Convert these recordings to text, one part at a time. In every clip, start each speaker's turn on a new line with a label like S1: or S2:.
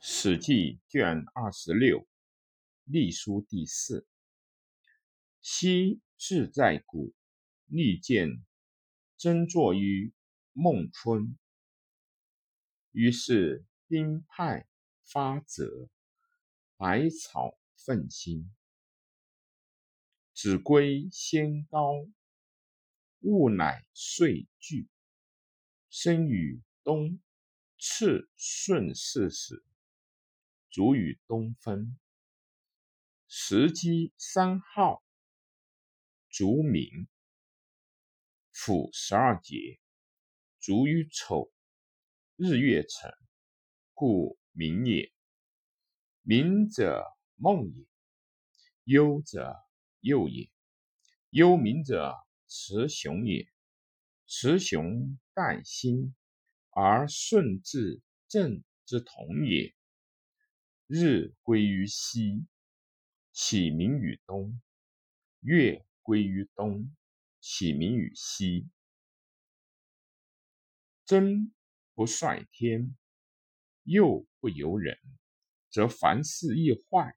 S1: 《史记》卷二十六，隶书第四。昔志在谷，利见争坐于孟春。于是兵派发泽，百草奋兴。子规先高，物乃遂聚。生于冬，次顺四时。卒于东风，时积三号，卒冥。府十二节，卒于丑，日月辰，故名也。明者梦也，忧者诱也。忧冥者雌雄也，雌雄旦兴，而顺至正之同也。日归于西，起明于东；月归于东，起明于西。真不率天，佑不由人，则凡事易坏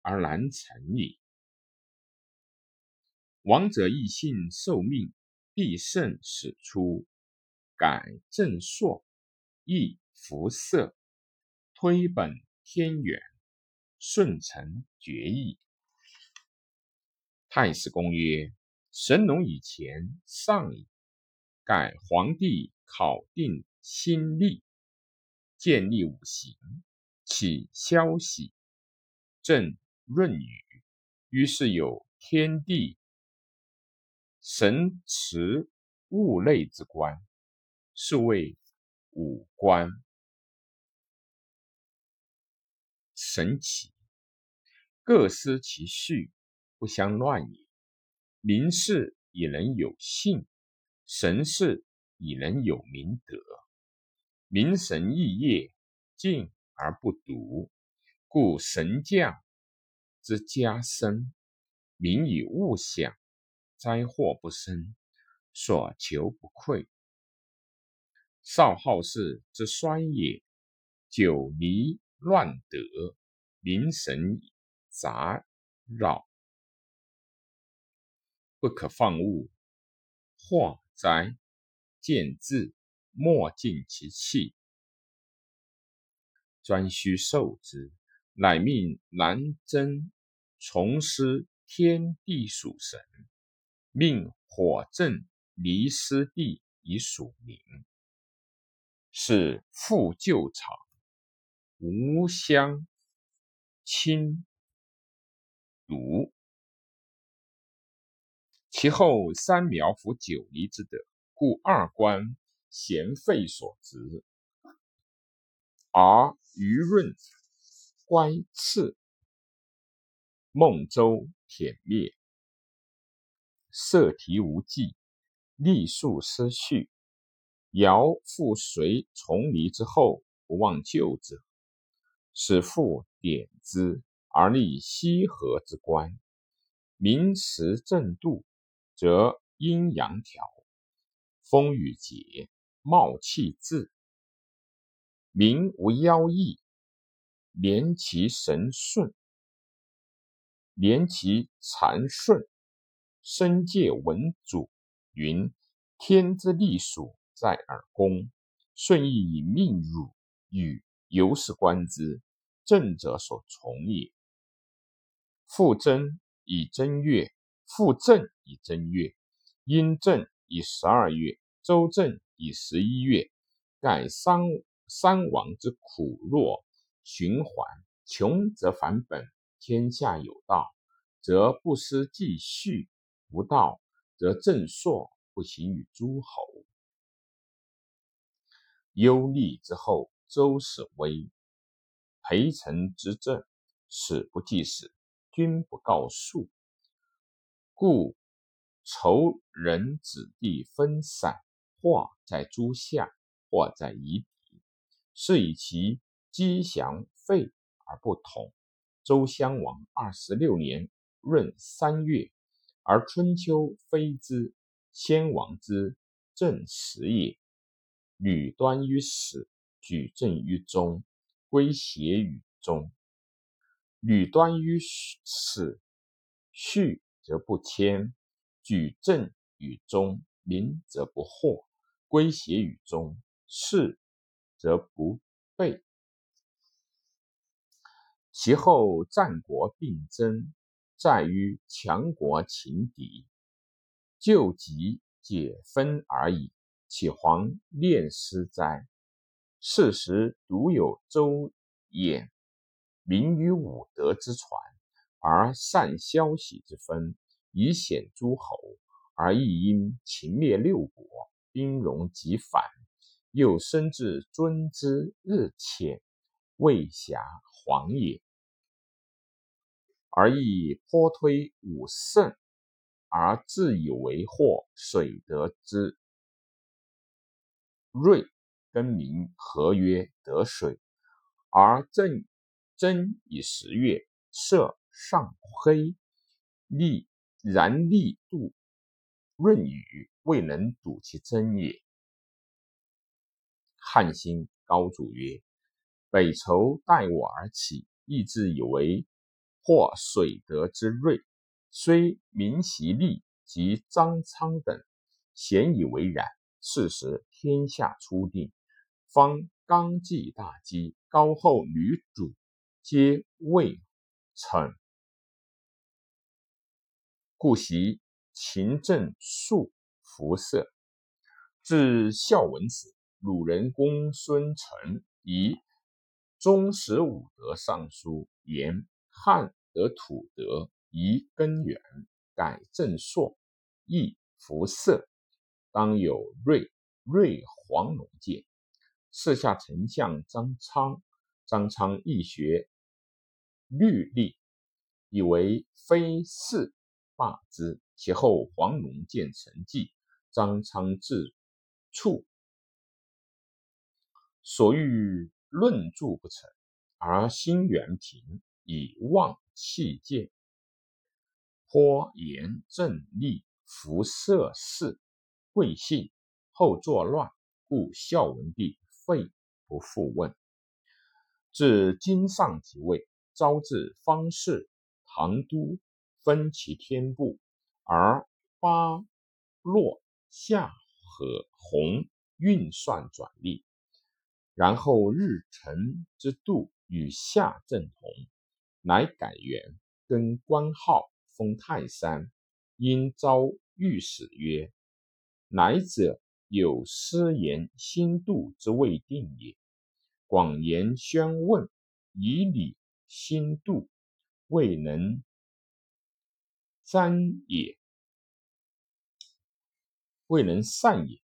S1: 而难成也。王者异性受命，必胜始出，改正朔，易服色，推本。天远，顺承决议。太史公曰：神农以前上矣，改皇帝考定新历，建立五行，起消息，正润雨。于是有天地神持物类之官，是谓五官。神奇，各司其序，不相乱也。民事以能有信，神事以能有明德。民神异业，静而不独，故神将之家生，民以物享，灾祸不生，所求不匮。少好事之衰也，久离乱德。民神杂扰，不可放物。祸哉！见志，莫尽其气，专须受之。乃命南征，从师天地属神，命火正离师地以属民，是复旧常，无相。亲独，其后三苗服九黎之德，故二官贤废所职，而余润乖次，孟州殄灭，色题无忌，立数失序。尧复随从黎之后，不忘旧者。使复典之，而立西河之官。民时正度，则阴阳调，风雨节，茂气至。民无妖异，连其神顺，连其禅顺，身界文主云：天之隶属在耳公，顺义以命汝与，由是观之。正者所从也。复正以正月，复正以正月，阴正以十二月，周正以十一月。盖三三王之苦弱循环，穷则返本。天下有道，则不思继续；无道，则正朔不行于诸侯。忧厉之后，周始威。陪臣之政，史不记史，君不告数，故仇人子弟分散，或在诸夏，或在夷狄，是以其积祥废而不同。周襄王二十六年闰三月，而春秋非之，先王之正始也。吕端于始，举政于中。归邪于中。履端于此，序则不迁；举正于中，名则不惑。归邪于中，事则不备。其后战国并争，在于强国情敌，救急解纷而已。岂遑念师哉？是时独有周衍，名于五德之传，而善消息之分，以显诸侯，而亦因秦灭六国，兵戎极反，又生至尊之日浅，未暇还也。而亦颇推武圣，而自以为获水德之。瑞更名合曰得水，而正真以十月，色上黑，利然利度润雨，未能睹其真也。汉兴高祖曰：“北畴待我而起，亦自以为获水德之瑞，虽明其利及张昌等，咸以为然。”是时天下初定，方刚纪大基，高后女主皆未成，故习秦政数服色。至孝文子，鲁人公孙成以中使武德尚书，言汉得土德，宜根源，改正朔，易服色。当有睿睿黄龙剑，四下丞相张昌，张昌亦学律历，以为非是罢之。其后黄龙剑成绩，张昌自处，所欲论著不成，而心元平以望弃见，颇言正立，服色事。贵姓后作乱，故孝文帝废不复问。至今上即位，招致方士、唐都，分其天部，而巴洛夏和洪运算转隶，然后日辰之度与夏正同，乃改元，更官号，封泰山，因召御史曰。乃者有失言心度之未定也。广言宣问，以礼心度，未能瞻也，未能善也。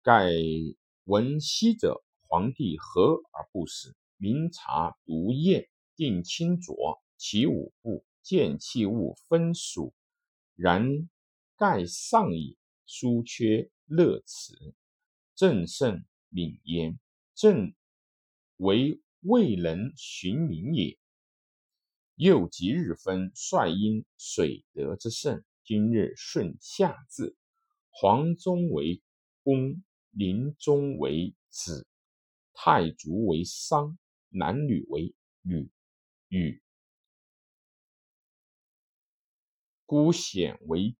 S1: 盖闻昔者皇帝和而不死，明察独验，定清浊，其五步见器物分属，然。盖上也书缺乐辞，正圣敏焉。正为未能寻名也。又即日分，率因水德之盛。今日顺夏至，黄宗为公，临终为子，太祖为商，男女为女，与孤显为。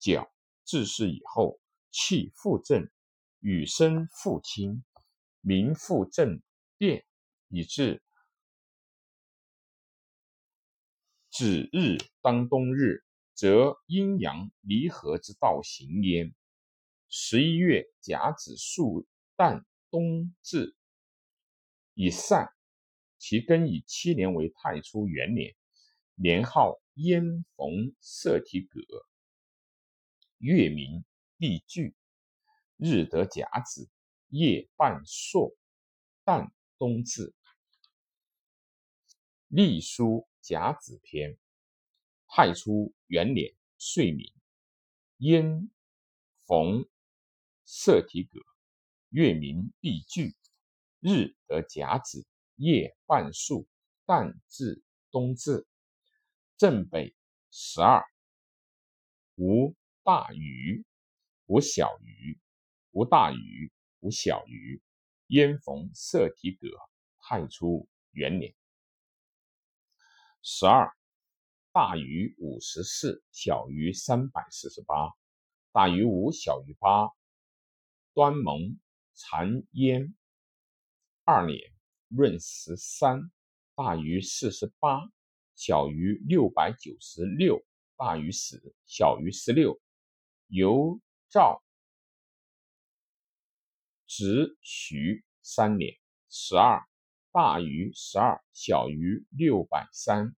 S1: 角自是以后，气复正，与生复清，民复正变，以至子日当冬日，则阴阳离合之道行焉。十一月甲子数旦冬至，以善，其庚以七年为太初元年，年号燕逢色体葛。月明必聚，日得甲子，夜半朔，旦冬至。隶书甲子篇。太初元年岁明，燕逢色体葛，月明必聚，日得甲子，夜半朔，旦至冬至。正北十二，无。大鱼，无小鱼；无大鱼，无小鱼。燕逢色体葛，太初元年。十二，大于五十四，小于三百四十八，大于五，小于八。端蒙残燕二年闰十三，大于四十八，小于六百九十六，大于十，小于十六。由赵直徐三年十二，大于十二，小于六百三，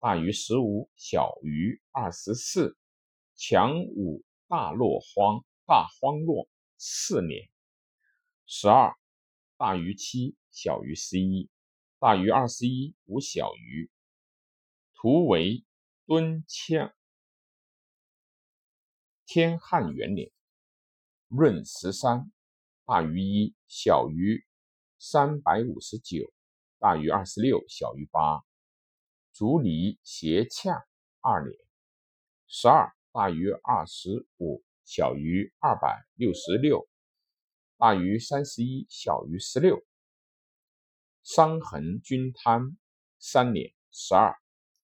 S1: 大于十五，小于二十四。强武大落荒，大荒落四年十二，大于七，小于十一，大于二十一，无小于。图为敦羌。天汉元年闰十三，大于一，小于三百五十九，大于二十六，小于八。竹离斜洽二年十二，大于二十五，小于二百六十六，大于三十一，小于十六。伤痕均摊三年十二，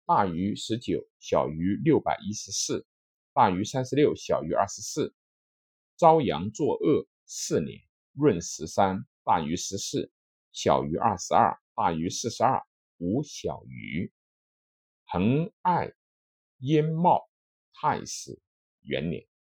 S1: 大于十九，小于六百一十四。大于三十六，小于二十四。朝阳作恶四年闰十三，大于十四，小于二十二，大于四十二，无小于。恒爱燕茂太史元年。